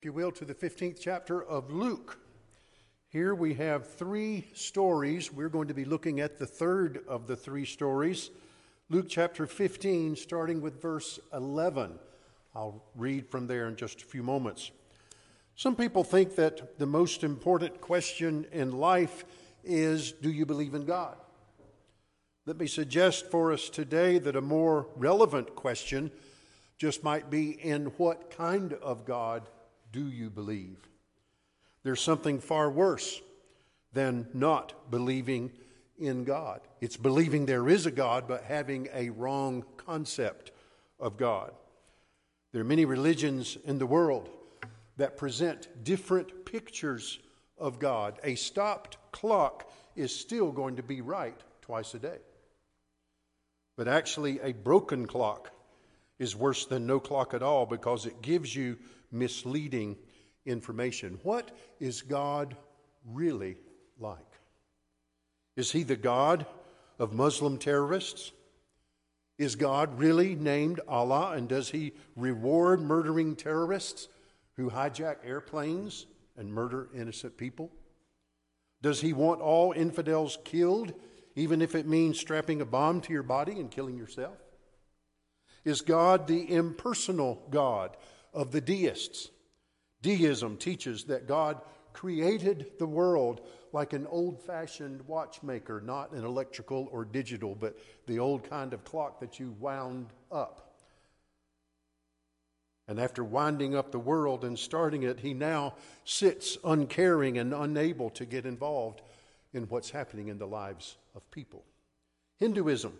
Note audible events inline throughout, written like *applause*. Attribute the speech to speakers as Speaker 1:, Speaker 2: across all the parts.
Speaker 1: if you will, to the 15th chapter of Luke. Here we have three stories. We're going to be looking at the third of the three stories. Luke chapter 15, starting with verse 11. I'll read from there in just a few moments. Some people think that the most important question in life is Do you believe in God? Let me suggest for us today that a more relevant question just might be In what kind of God do you believe? There's something far worse than not believing in God. It's believing there is a God, but having a wrong concept of God. There are many religions in the world that present different pictures of God. A stopped clock is still going to be right twice a day. But actually, a broken clock is worse than no clock at all because it gives you misleading information. What is God really like? Is he the God of Muslim terrorists? Is God really named Allah and does he reward murdering terrorists who hijack airplanes and murder innocent people? Does he want all infidels killed, even if it means strapping a bomb to your body and killing yourself? Is God the impersonal God of the deists. Deism teaches that God created the world like an old fashioned watchmaker, not an electrical or digital, but the old kind of clock that you wound up. And after winding up the world and starting it, he now sits uncaring and unable to get involved in what's happening in the lives of people. Hinduism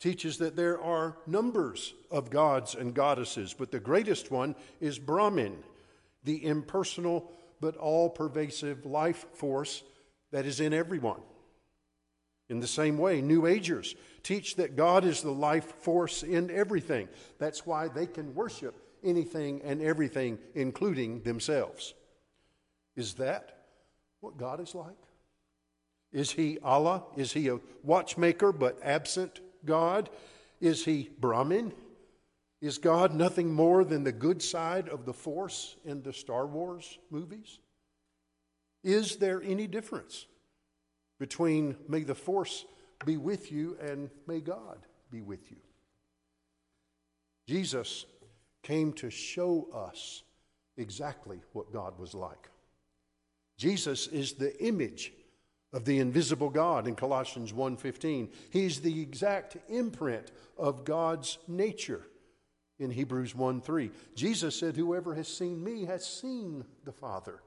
Speaker 1: teaches that there are numbers of gods and goddesses, but the greatest one is Brahman, the impersonal but all pervasive life force that is in everyone. In the same way, New Agers teach that God is the life force in everything. That's why they can worship anything and everything, including themselves. Is that what God is like? Is he Allah? Is he a watchmaker but absent God? Is he Brahman? Is God nothing more than the good side of the Force in the Star Wars movies? Is there any difference between may the Force be with you and may God be with you? Jesus came to show us exactly what God was like. Jesus is the image of the invisible God in Colossians 1:15. He's the exact imprint of God's nature in Hebrews 1:3. Jesus said, "Whoever has seen me has seen the Father."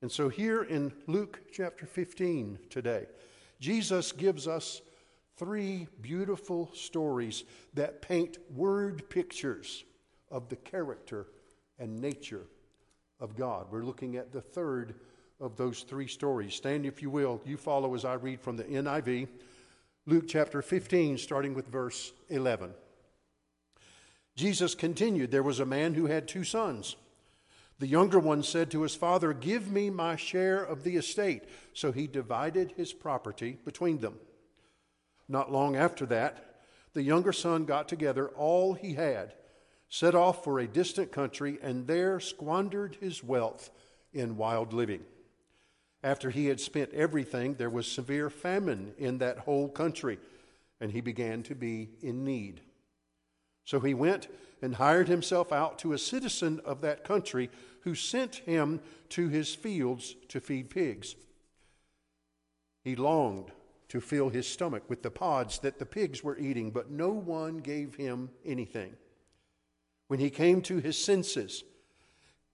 Speaker 1: And so here in Luke chapter 15 today, Jesus gives us three beautiful stories that paint word pictures of the character and nature of God. We're looking at the third of those three stories. Stand, if you will. You follow as I read from the NIV, Luke chapter 15, starting with verse 11. Jesus continued There was a man who had two sons. The younger one said to his father, Give me my share of the estate. So he divided his property between them. Not long after that, the younger son got together all he had, set off for a distant country, and there squandered his wealth in wild living. After he had spent everything, there was severe famine in that whole country, and he began to be in need. So he went and hired himself out to a citizen of that country who sent him to his fields to feed pigs. He longed to fill his stomach with the pods that the pigs were eating, but no one gave him anything. When he came to his senses,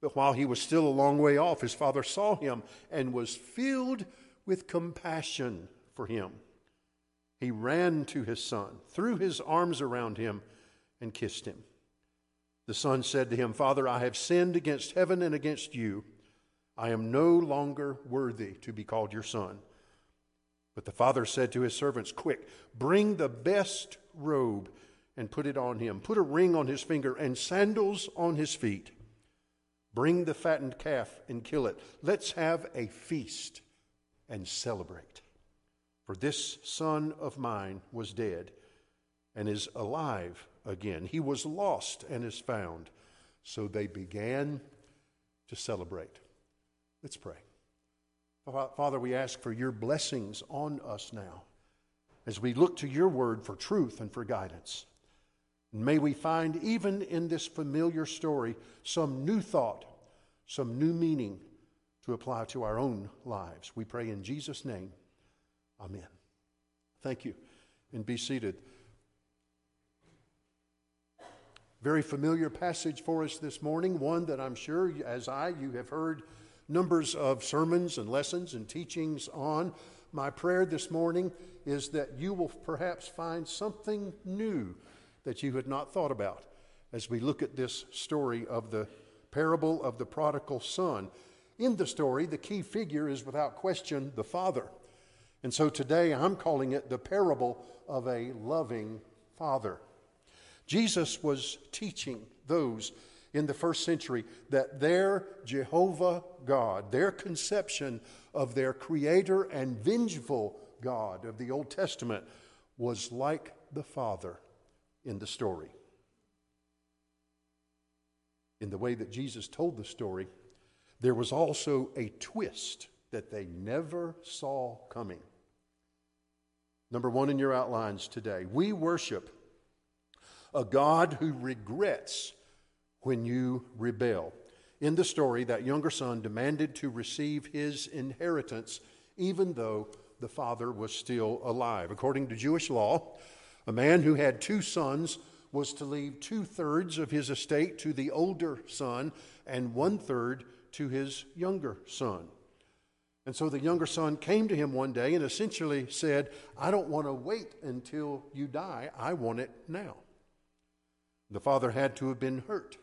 Speaker 1: But while he was still a long way off, his father saw him and was filled with compassion for him. He ran to his son, threw his arms around him, and kissed him. The son said to him, Father, I have sinned against heaven and against you. I am no longer worthy to be called your son. But the father said to his servants, Quick, bring the best robe and put it on him. Put a ring on his finger and sandals on his feet. Bring the fattened calf and kill it. Let's have a feast and celebrate. For this son of mine was dead and is alive again. He was lost and is found. So they began to celebrate. Let's pray. Father, we ask for your blessings on us now as we look to your word for truth and for guidance. May we find, even in this familiar story, some new thought, some new meaning to apply to our own lives. We pray in Jesus' name. Amen. Thank you. And be seated. Very familiar passage for us this morning, one that I'm sure, as I, you have heard numbers of sermons and lessons and teachings on. My prayer this morning is that you will perhaps find something new that you had not thought about as we look at this story of the parable of the prodigal son. In the story, the key figure is without question the father. And so today I'm calling it the parable of a loving father. Jesus was teaching those in the first century that their Jehovah God, their conception of their creator and vengeful God of the Old Testament, was like the Father in the story. In the way that Jesus told the story, there was also a twist that they never saw coming. Number one in your outlines today we worship a God who regrets when you rebel. In the story, that younger son demanded to receive his inheritance even though the father was still alive. According to Jewish law, a man who had two sons was to leave two thirds of his estate to the older son and one third to his younger son. And so the younger son came to him one day and essentially said, I don't want to wait until you die. I want it now. The father had to have been hurt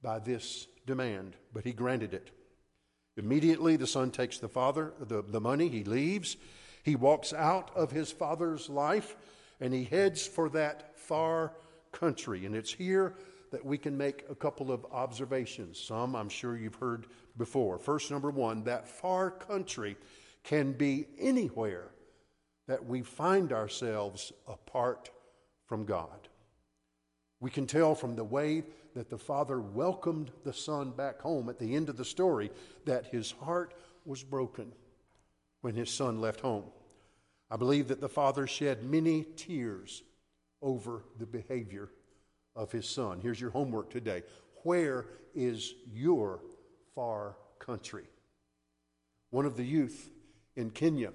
Speaker 1: by this demand, but he granted it. Immediately, the son takes the father the, the money, he leaves, he walks out of his father's life, and he heads for that far country. And it's here that we can make a couple of observations. Some I'm sure you've heard before. First, number one, that far country can be anywhere that we find ourselves apart from God. We can tell from the way that the father welcomed the son back home at the end of the story that his heart was broken when his son left home. I believe that the father shed many tears over the behavior of his son. Here's your homework today. Where is your far country? One of the youth in Kenya,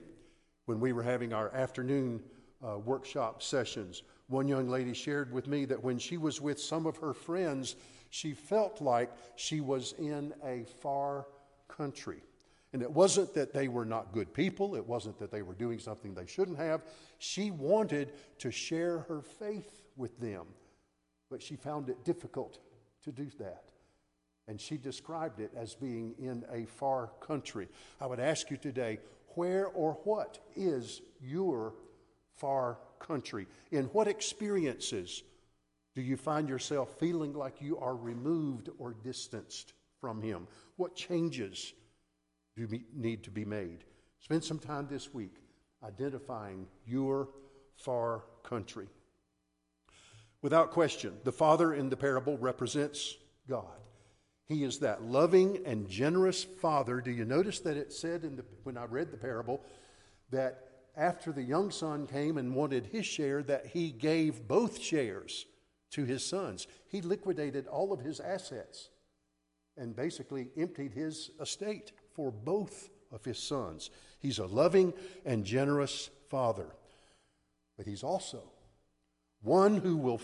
Speaker 1: when we were having our afternoon uh, workshop sessions, one young lady shared with me that when she was with some of her friends, she felt like she was in a far country. And it wasn't that they were not good people, it wasn't that they were doing something they shouldn't have. She wanted to share her faith with them, but she found it difficult to do that. And she described it as being in a far country. I would ask you today where or what is your far country? In what experiences do you find yourself feeling like you are removed or distanced from Him? What changes do need to be made? Spend some time this week identifying your far country. Without question, the father in the parable represents God. He is that loving and generous father. Do you notice that it said in the, when I read the parable that after the young son came and wanted his share, that he gave both shares to his sons. He liquidated all of his assets and basically emptied his estate for both of his sons. He's a loving and generous father, but he's also one who will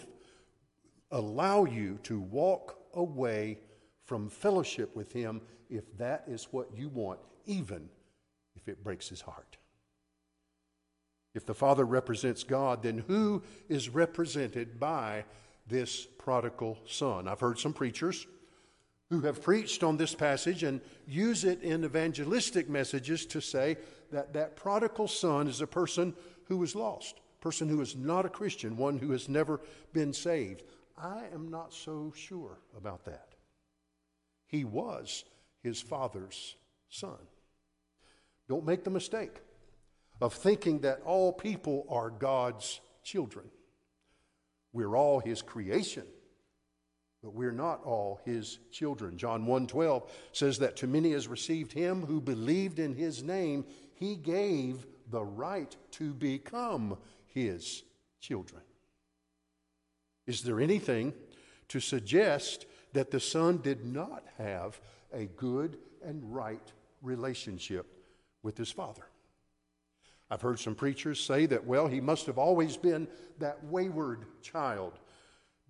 Speaker 1: allow you to walk away from fellowship with him if that is what you want, even if it breaks his heart. If the Father represents God, then who is represented by this prodigal son? I've heard some preachers who have preached on this passage and use it in evangelistic messages to say that that prodigal son is a person who is lost, person who is not a Christian, one who has never been saved. I am not so sure about that. He was his father's son. Don't make the mistake of thinking that all people are God's children. We're all his creation but we're not all his children. John 1:12 says that to many as received him who believed in his name, he gave the right to become his children. Is there anything to suggest that the son did not have a good and right relationship with his father? I've heard some preachers say that, well, he must have always been that wayward child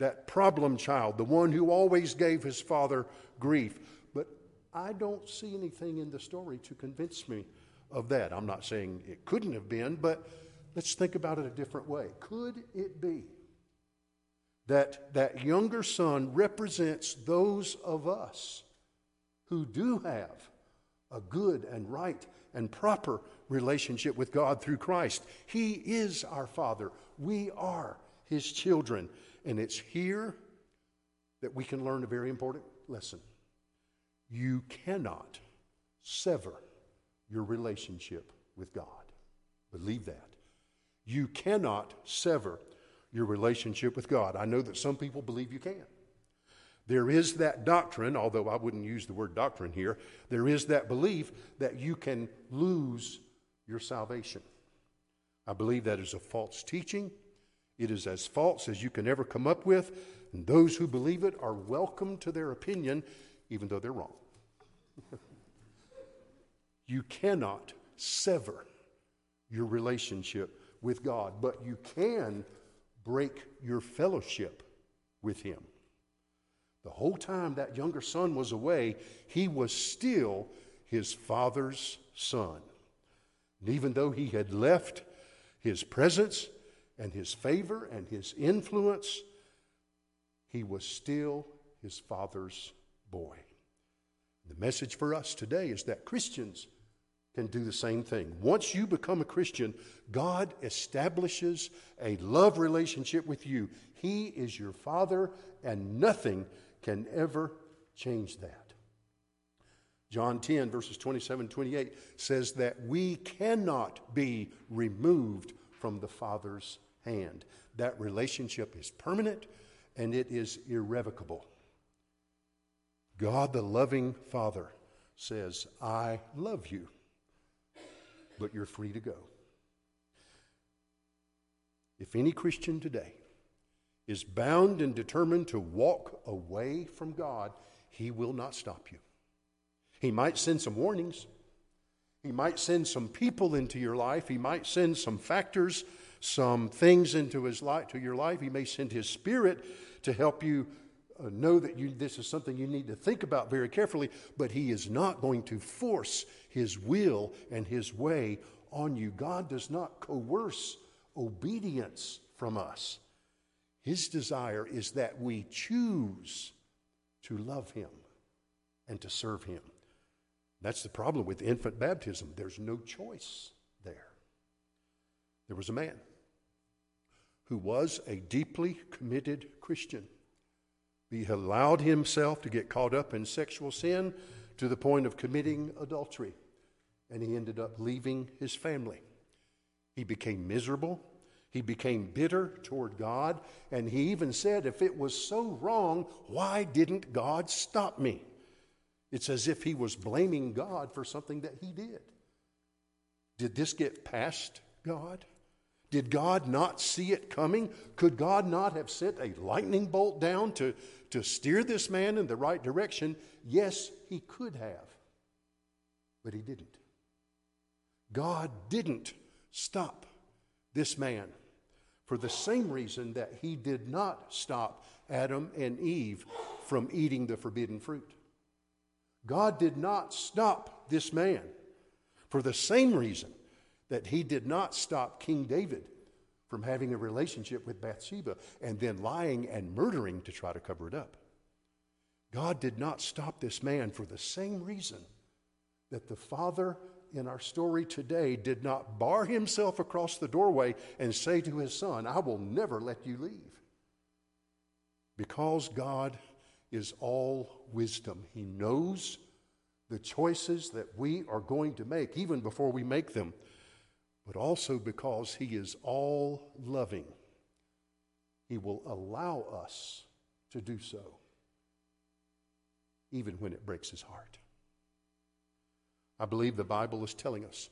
Speaker 1: that problem child, the one who always gave his father grief. But I don't see anything in the story to convince me of that. I'm not saying it couldn't have been, but let's think about it a different way. Could it be that that younger son represents those of us who do have a good and right and proper relationship with God through Christ? He is our Father. We are His children. And it's here that we can learn a very important lesson. You cannot sever your relationship with God. Believe that. You cannot sever your relationship with God. I know that some people believe you can. There is that doctrine, although I wouldn't use the word doctrine here, there is that belief that you can lose your salvation. I believe that is a false teaching. It is as false as you can ever come up with, and those who believe it are welcome to their opinion, even though they're wrong. *laughs* you cannot sever your relationship with God, but you can break your fellowship with Him. The whole time that younger son was away, he was still his father's son. And even though he had left his presence, and his favor and his influence, he was still his father's boy. The message for us today is that Christians can do the same thing. Once you become a Christian, God establishes a love relationship with you. He is your father, and nothing can ever change that. John 10, verses 27 28 says that we cannot be removed from the Father's hand. That relationship is permanent and it is irrevocable. God, the loving Father, says, I love you, but you're free to go. If any Christian today is bound and determined to walk away from God, he will not stop you. He might send some warnings. He might send some people into your life. He might send some factors some things into his life, to your life. He may send his spirit to help you uh, know that you, this is something you need to think about very carefully, but he is not going to force his will and his way on you. God does not coerce obedience from us. His desire is that we choose to love him and to serve him. That's the problem with infant baptism. There's no choice there. There was a man who was a deeply committed Christian. He allowed himself to get caught up in sexual sin to the point of committing adultery, and he ended up leaving his family. He became miserable. He became bitter toward God, and he even said, If it was so wrong, why didn't God stop me? It's as if he was blaming God for something that he did. Did this get past God? Did God not see it coming? Could God not have sent a lightning bolt down to, to steer this man in the right direction? Yes, he could have, but he didn't. God didn't stop this man for the same reason that he did not stop Adam and Eve from eating the forbidden fruit. God did not stop this man for the same reason that he did not stop King David from having a relationship with Bathsheba and then lying and murdering to try to cover it up. God did not stop this man for the same reason that the father in our story today did not bar himself across the doorway and say to his son, I will never let you leave. Because God is all wisdom, He knows the choices that we are going to make even before we make them, but also because He is all loving. He will allow us to do so, even when it breaks His heart. I believe the Bible is telling us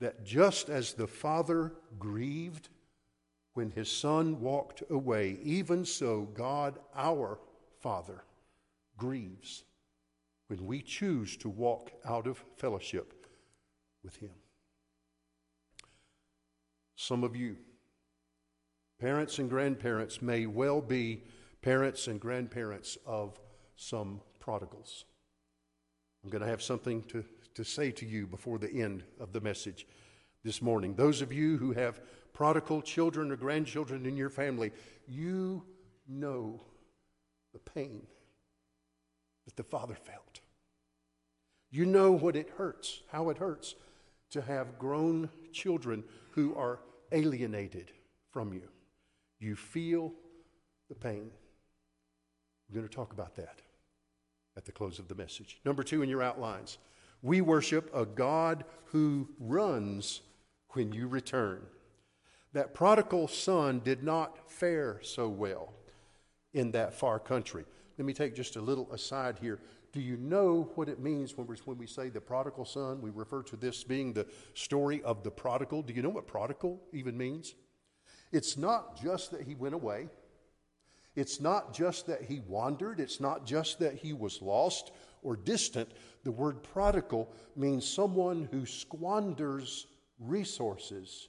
Speaker 1: that just as the Father grieved when his Son walked away, even so God, our Father, grieves when we choose to walk out of fellowship with Him. Some of you, parents and grandparents, may well be parents and grandparents of some prodigals. I'm going to have something to, to say to you before the end of the message this morning. Those of you who have prodigal children or grandchildren in your family, you know the pain that the father felt. You know what it hurts, how it hurts to have grown children who are alienated from you. You feel the pain. We're going to talk about that at the close of the message. Number two in your outlines we worship a God who runs when you return. That prodigal son did not fare so well in that far country. Let me take just a little aside here. Do you know what it means when, when we say the prodigal son? We refer to this being the story of the prodigal. Do you know what prodigal even means? It's not just that he went away. It's not just that he wandered. It's not just that he was lost or distant. The word prodigal means someone who squanders resources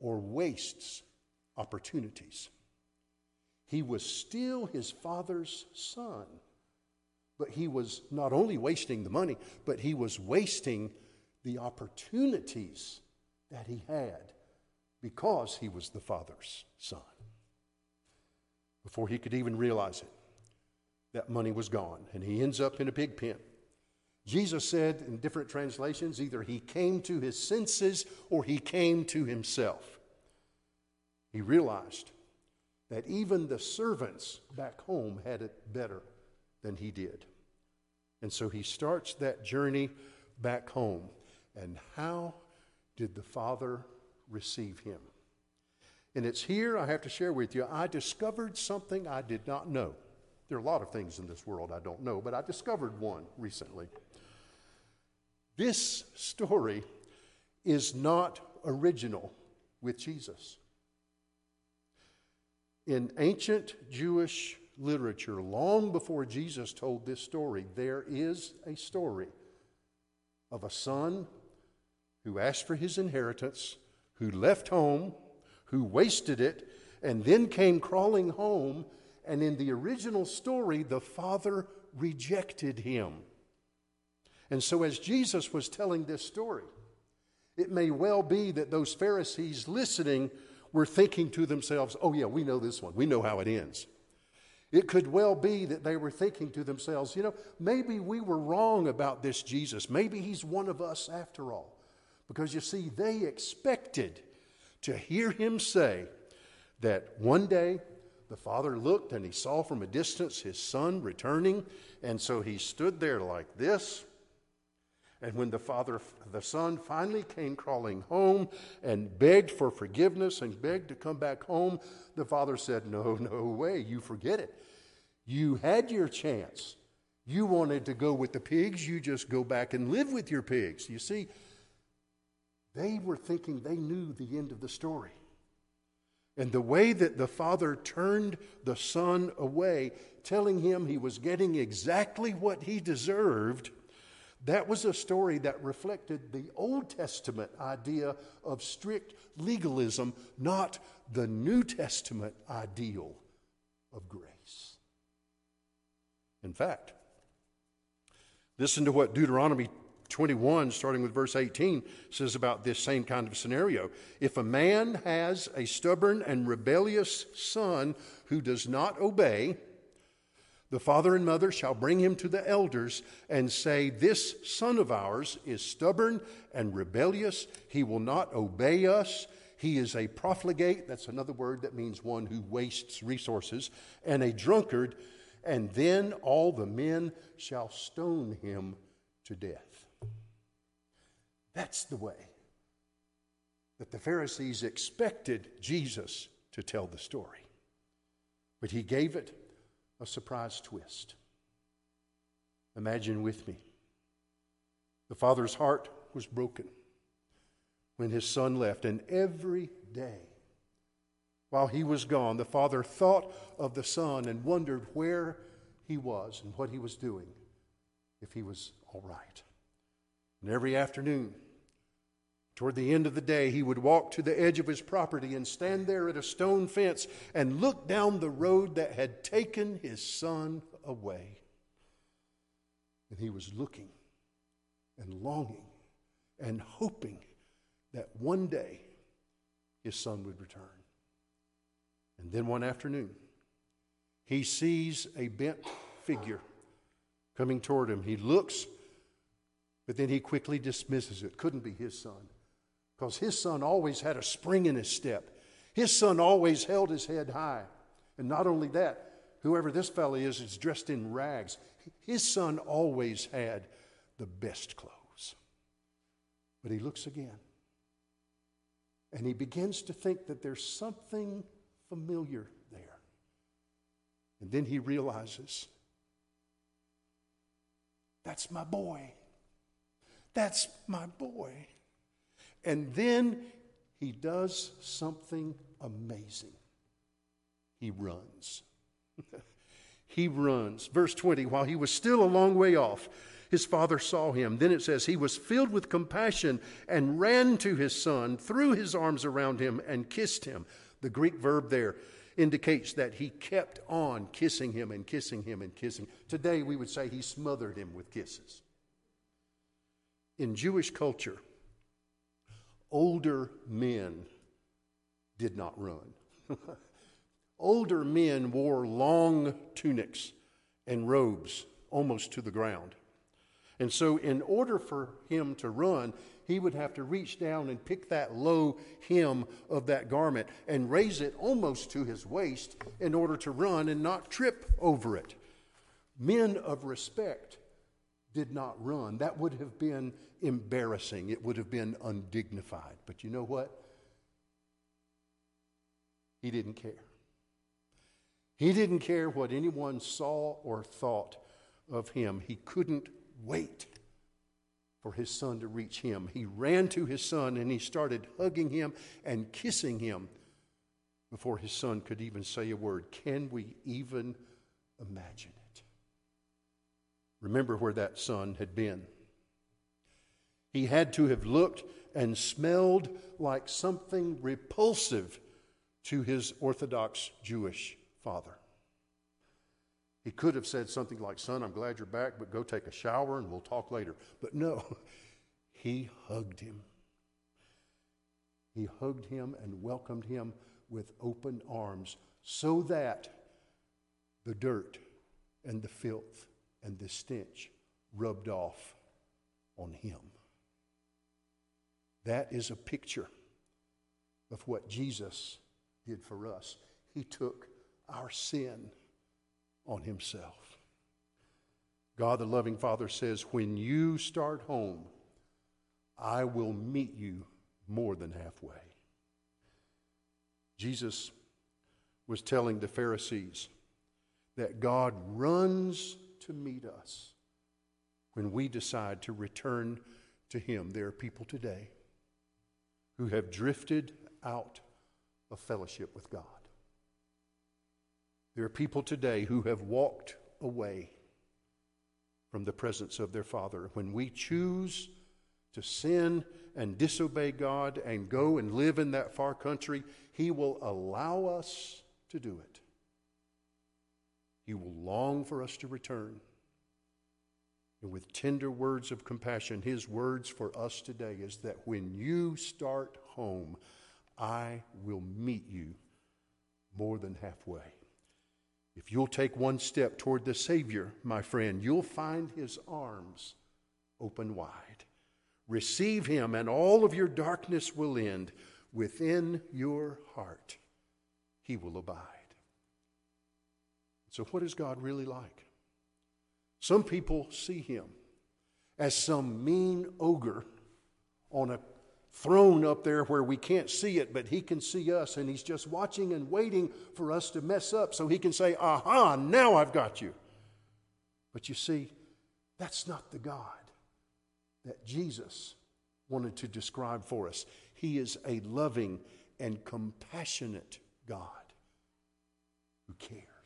Speaker 1: or wastes opportunities. He was still his father's son, but he was not only wasting the money, but he was wasting the opportunities that he had because he was the father's son. Before he could even realize it, that money was gone, and he ends up in a pig pen. Jesus said in different translations either he came to his senses or he came to himself. He realized that even the servants back home had it better than he did. And so he starts that journey back home. And how did the Father receive him? And it's here I have to share with you. I discovered something I did not know. There are a lot of things in this world I don't know, but I discovered one recently. This story is not original with Jesus. In ancient Jewish literature, long before Jesus told this story, there is a story of a son who asked for his inheritance, who left home, who wasted it, and then came crawling home. And in the original story, the father rejected him. And so, as Jesus was telling this story, it may well be that those Pharisees listening were thinking to themselves, oh, yeah, we know this one. We know how it ends. It could well be that they were thinking to themselves, you know, maybe we were wrong about this Jesus. Maybe he's one of us after all. Because you see, they expected to hear him say that one day the father looked and he saw from a distance his son returning, and so he stood there like this and when the father, the son finally came crawling home and begged for forgiveness and begged to come back home, the father said, No, no way, you forget it. You had your chance. You wanted to go with the pigs, you just go back and live with your pigs. You see, they were thinking they knew the end of the story. And the way that the father turned the son away, telling him he was getting exactly what he deserved that was a story that reflected the Old Testament idea of strict legalism, not the New Testament ideal of grace. In fact, listen to what Deuteronomy 21, starting with verse 18, says about this same kind of scenario. If a man has a stubborn and rebellious son who does not obey, The father and mother shall bring him to the elders and say, This son of ours is stubborn and rebellious. He will not obey us. He is a profligate. That's another word that means one who wastes resources, and a drunkard. And then all the men shall stone him to death. That's the way that the Pharisees expected Jesus to tell the story. But he gave it a surprise twist. Imagine with me. The father's heart was broken when his son left, and every day while he was gone, the father thought of the son and wondered where he was and what he was doing, if he was all right. And every afternoon, Toward the end of the day, he would walk to the edge of his property and stand there at a stone fence and look down the road that had taken his son away. And he was looking and longing and hoping that one day his son would return. And then one afternoon, he sees a bent figure coming toward him. He looks, but then he quickly dismisses it. Couldn't be his son because his son always had a spring in his step. His son always held his head high. And not only that, whoever this fellow is is dressed in rags. His son always had the best clothes. But he looks again. And he begins to think that there's something familiar there. And then he realizes that's my boy. That's my boy. And then he does something amazing. He runs. *laughs* he runs. Verse 20 While he was still a long way off, his father saw him. Then it says, He was filled with compassion and ran to his son, threw his arms around him, and kissed him. The Greek verb there indicates that he kept on kissing him and kissing him and kissing. Today we would say he smothered him with kisses. In Jewish culture, older men did not run. *laughs* older men wore long tunics and robes almost to the ground. And so, in order for him to run, he would have to reach down and pick that low hem of that garment and raise it almost to his waist in order to run and not trip over it. Men of respect did not run. That would have been embarrassing, it would have been undignified. But you know what? He didn't care. He didn't care what anyone saw or thought of him. He couldn't wait for his son to reach him. He ran to his son and he started hugging him and kissing him before his son could even say a word. Can we even imagine? Remember where that son had been. He had to have looked and smelled like something repulsive to his Orthodox Jewish father. He could have said something like, Son, I'm glad you're back, but go take a shower and we'll talk later. But no, *laughs* he hugged him. He hugged him and welcomed him with open arms so that the dirt and the filth and the stench rubbed off on him. That is a picture of what Jesus did for us. He took our sin on himself. God, the loving Father, says, When you start home, I will meet you more than halfway. Jesus was telling the Pharisees that God runs to meet us when we decide to return to Him. There are people today who have drifted out of fellowship with God. There are people today who have walked away from the presence of their Father. When we choose to sin and disobey God and go and live in that far country, He will allow us to do it. He will long for us to return. And with tender words of compassion, his words for us today is that when you start home, I will meet you more than halfway. If you'll take one step toward the Savior, my friend, you'll find his arms open wide. Receive him, and all of your darkness will end. Within your heart, he will abide. So, what is God really like? Some people see him as some mean ogre on a throne up there where we can't see it, but he can see us, and he's just watching and waiting for us to mess up so he can say, Aha, now I've got you. But you see, that's not the God that Jesus wanted to describe for us. He is a loving and compassionate God who cares.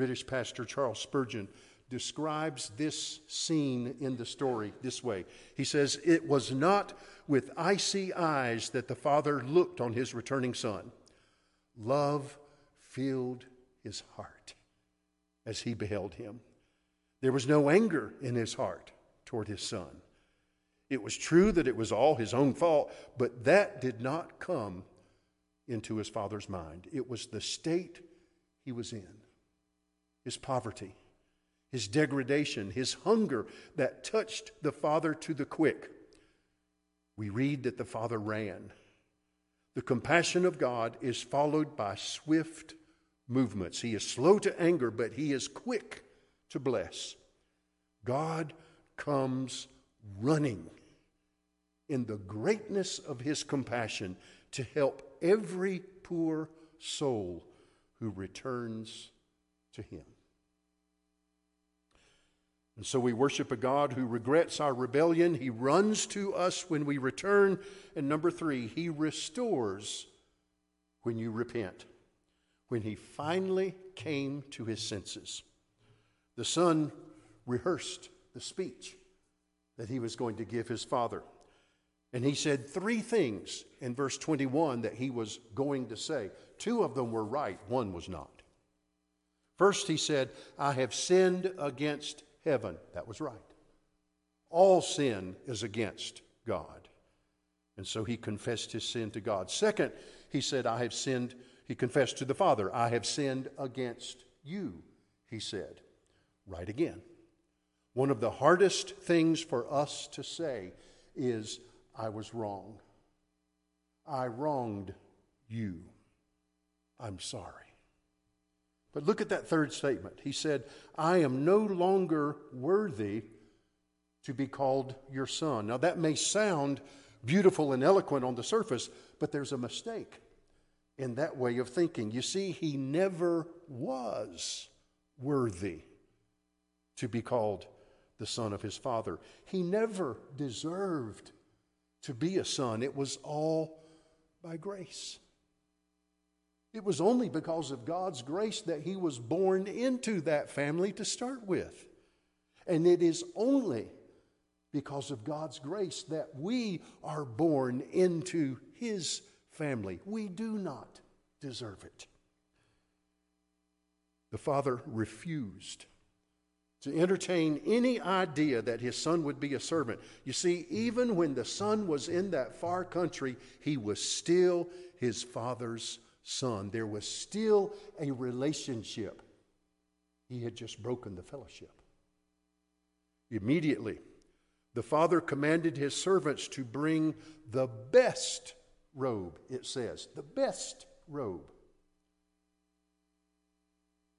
Speaker 1: British pastor Charles Spurgeon describes this scene in the story this way. He says, It was not with icy eyes that the father looked on his returning son. Love filled his heart as he beheld him. There was no anger in his heart toward his son. It was true that it was all his own fault, but that did not come into his father's mind. It was the state he was in, his poverty, his degradation, his hunger that touched the father to the quick. We read that the father ran. The compassion of God is followed by swift movements. He is slow to anger, but he is quick to bless. God comes running in the greatness of his compassion to help every poor soul who returns to him. And so we worship a God who regrets our rebellion. He runs to us when we return. And number three, He restores when you repent. When He finally came to His senses. The Son rehearsed the speech that He was going to give His Father. And He said three things in verse 21 that He was going to say. Two of them were right, one was not. First, He said, I have sinned against heaven. That was right. All sin is against God. And so he confessed his sin to God. Second, he said, I have sinned. He confessed to the Father, I have sinned against you, he said. Right again. One of the hardest things for us to say is, I was wrong. I wronged you. I'm sorry. But look at that third statement. He said, I am no longer worthy to be called your son. Now, that may sound beautiful and eloquent on the surface, but there's a mistake in that way of thinking. You see, he never was worthy to be called the son of his father. He never deserved to be a son. It was all by grace. It was only because of God's grace that he was born into that family to start with. And it is only because of God's grace that we are born into his family. We do not deserve it. The father refused to entertain any idea that his son would be a servant. You see, even when the son was in that far country, he was still his father's son. There was still a relationship. He had just broken the fellowship. Immediately, the father commanded his servants to bring the best robe, it says, the best robe.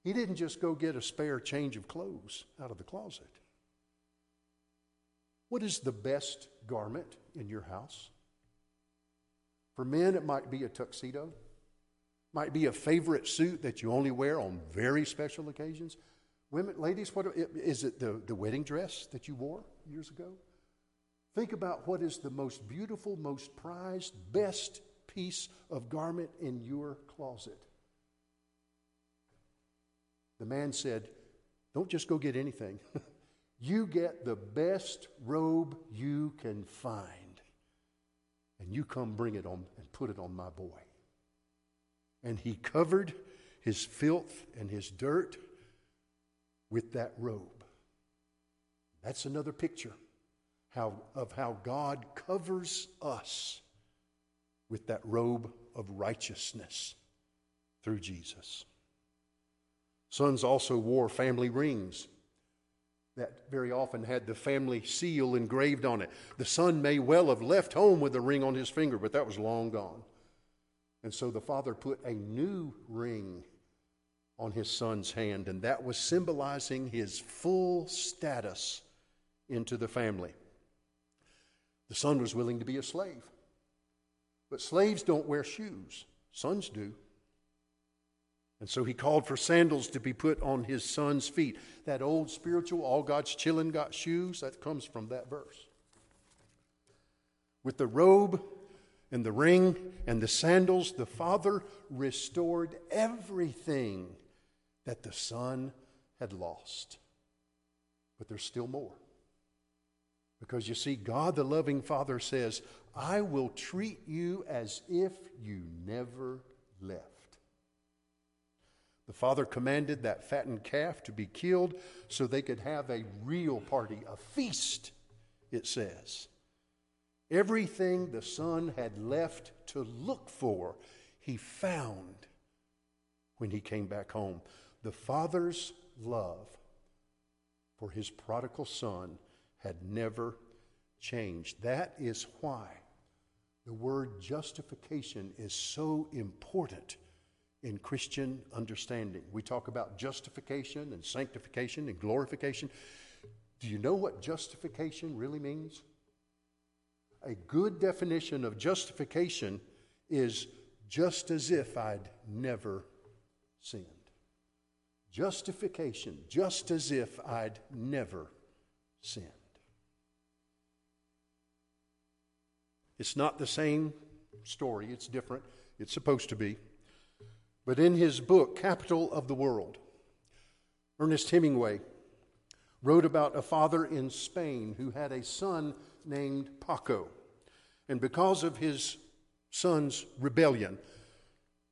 Speaker 1: He didn't just go get a spare change of clothes out of the closet. What is the best garment in your house? For men, it might be a tuxedo. Might be a favorite suit that you only wear on very special occasions. Women, ladies, what is it the, the wedding dress that you wore years ago? Think about what is the most beautiful, most prized, best piece of garment in your closet. The man said, Don't just go get anything. *laughs* you get the best robe you can find, and you come bring it on and put it on my boy and he covered his filth and his dirt with that robe. That's another picture how, of how God covers us with that robe of righteousness through Jesus. Sons also wore family rings that very often had the family seal engraved on it. The son may well have left home with a ring on his finger, but that was long gone. And so the father put a new ring on his son's hand, and that was symbolizing his full status into the family. The son was willing to be a slave. But slaves don't wear shoes, sons do. And so he called for sandals to be put on his son's feet. That old spiritual, all God's children got shoes, that comes from that verse. With the robe and the ring and the sandals, the father restored everything that the son had lost. But there's still more. Because you see, God the loving Father says, I will treat you as if you never left. The father commanded that fattened calf to be killed so they could have a real party, a feast, it says. Everything the son had left to look for, he found when he came back home. The father's love for his prodigal son had never changed. That is why the word justification is so important in Christian understanding. We talk about justification and sanctification and glorification. Do you know what justification really means? A good definition of justification is just as if I'd never sinned. Justification, just as if I'd never sinned. It's not the same story, it's different. It's supposed to be. But in his book, Capital of the World, Ernest Hemingway wrote about a father in Spain who had a son named Paco. And because of his son's rebellion,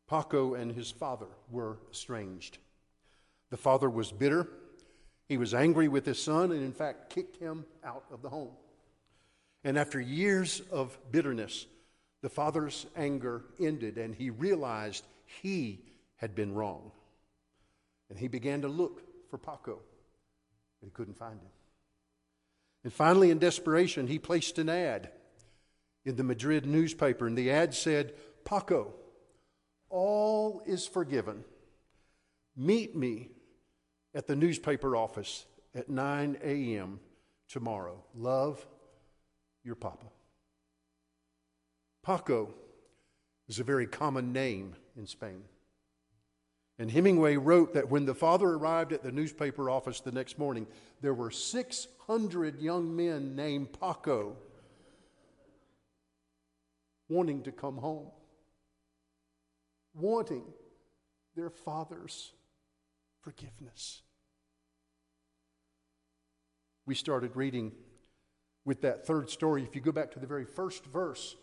Speaker 1: Paco and his father were estranged. The father was bitter. He was angry with his son and, in fact, kicked him out of the home. And after years of bitterness, the father's anger ended and he realized he had been wrong. And he began to look for Paco, but he couldn't find him. And finally, in desperation, he placed an ad in the Madrid newspaper, and the ad said, Paco, all is forgiven. Meet me at the newspaper office at 9 a.m. tomorrow. Love, your papa. Paco is a very common name in Spain. And Hemingway wrote that when the father arrived at the newspaper office the next morning, there were 600 young men named Paco wanting to come home, wanting their father's forgiveness. We started reading with that third story. If you go back to the very first verse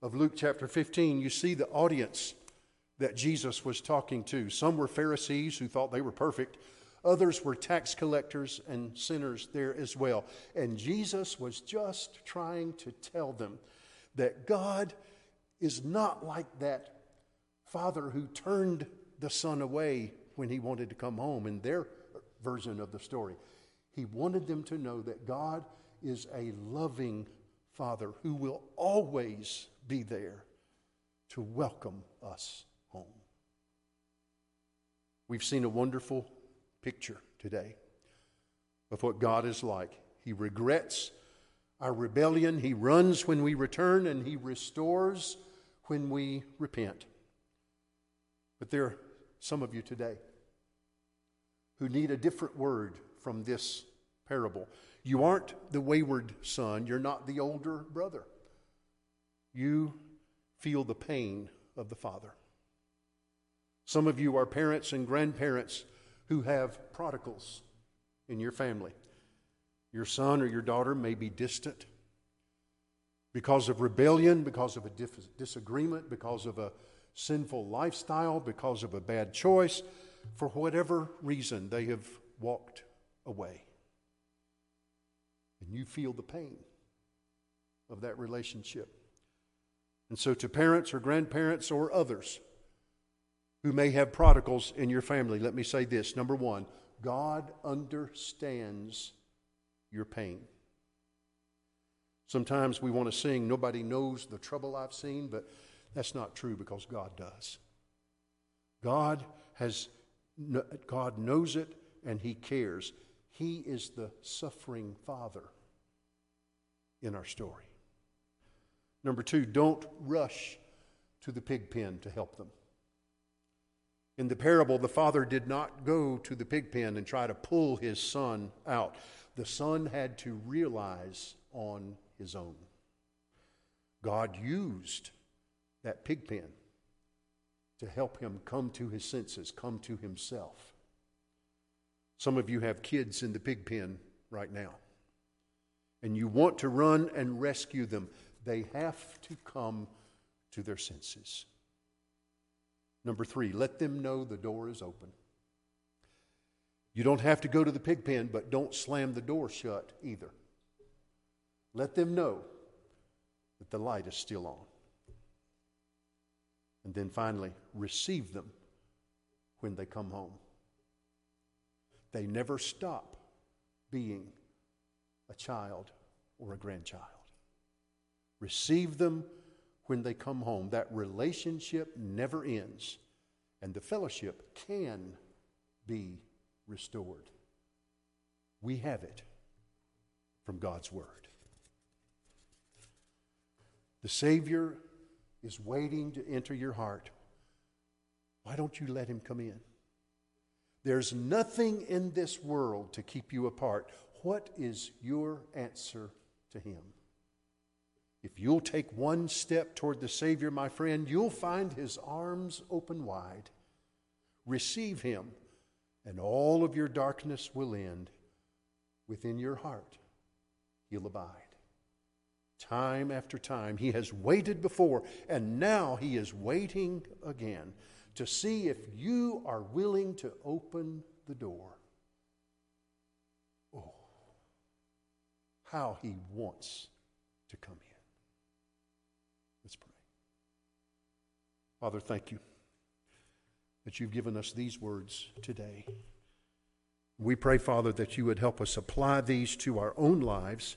Speaker 1: of Luke chapter 15, you see the audience that Jesus was talking to. Some were Pharisees who thought they were perfect, others were tax collectors and sinners there as well. And Jesus was just trying to tell them that God is not like that father who turned the son away when he wanted to come home in their version of the story. He wanted them to know that God is a loving father who will always be there to welcome us. We've seen a wonderful picture today of what God is like. He regrets our rebellion, He runs when we return, and He restores when we repent. But there are some of you today who need a different word from this parable. You aren't the wayward son, you're not the older brother. You feel the pain of the father. Some of you are parents and grandparents who have prodigals in your family. Your son or your daughter may be distant because of rebellion, because of a disagreement, because of a sinful lifestyle, because of a bad choice. For whatever reason, they have walked away. And you feel the pain of that relationship. And so, to parents or grandparents or others, who may have prodigals in your family, let me say this. Number one, God understands your pain. Sometimes we want to sing, Nobody knows the trouble I've seen, but that's not true because God does. God has God knows it and he cares. He is the suffering father in our story. Number 2, don't rush to the pig pen to help them. In the parable, the father did not go to the pig pen and try to pull his son out. The son had to realize on his own. God used that pig pen to help him come to his senses, come to himself. Some of you have kids in the pig pen right now, and you want to run and rescue them. They have to come to their senses. Number three, let them know the door is open. You don't have to go to the pig pen, but don't slam the door shut either. Let them know that the light is still on. And then finally, receive them when they come home. They never stop being a child or a grandchild. Receive them when they come home. That relationship never ends, and the fellowship can be restored. We have it from God's Word. The Savior is waiting to enter your heart. Why don't you let him come in? There's nothing in this world to keep you apart. What is your answer to him? If you'll take one step toward the Savior, my friend, you'll find his arms open wide. Receive him, and all of your darkness will end. Within your heart, he'll abide. Time after time, he has waited before, and now he is waiting again to see if you are willing to open the door. Oh, how he wants to come in. Let's pray. Father, thank you that you've given us these words today. We pray, Father, that you would help us apply these to our own lives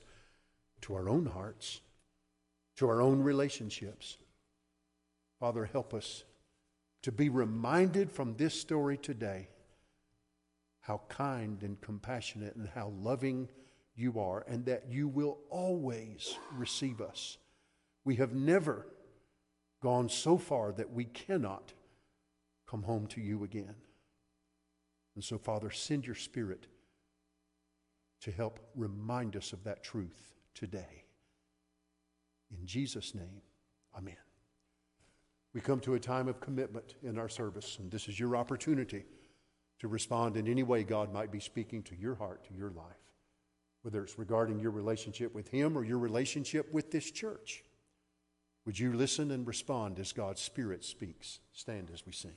Speaker 1: to our own hearts, to our own relationships. Father, help us to be reminded from this story today how kind and compassionate and how loving you are, and that you will always receive us. We have never gone so far that we cannot come home to you again. And so, Father, send your Spirit to help remind us of that truth today. In Jesus' name, amen. We come to a time of commitment in our service, and this is your opportunity to respond in any way God might be speaking to your heart, to your life, whether it's regarding your relationship with Him or your relationship with this church. Would you listen and respond as God's Spirit speaks? Stand as we sing.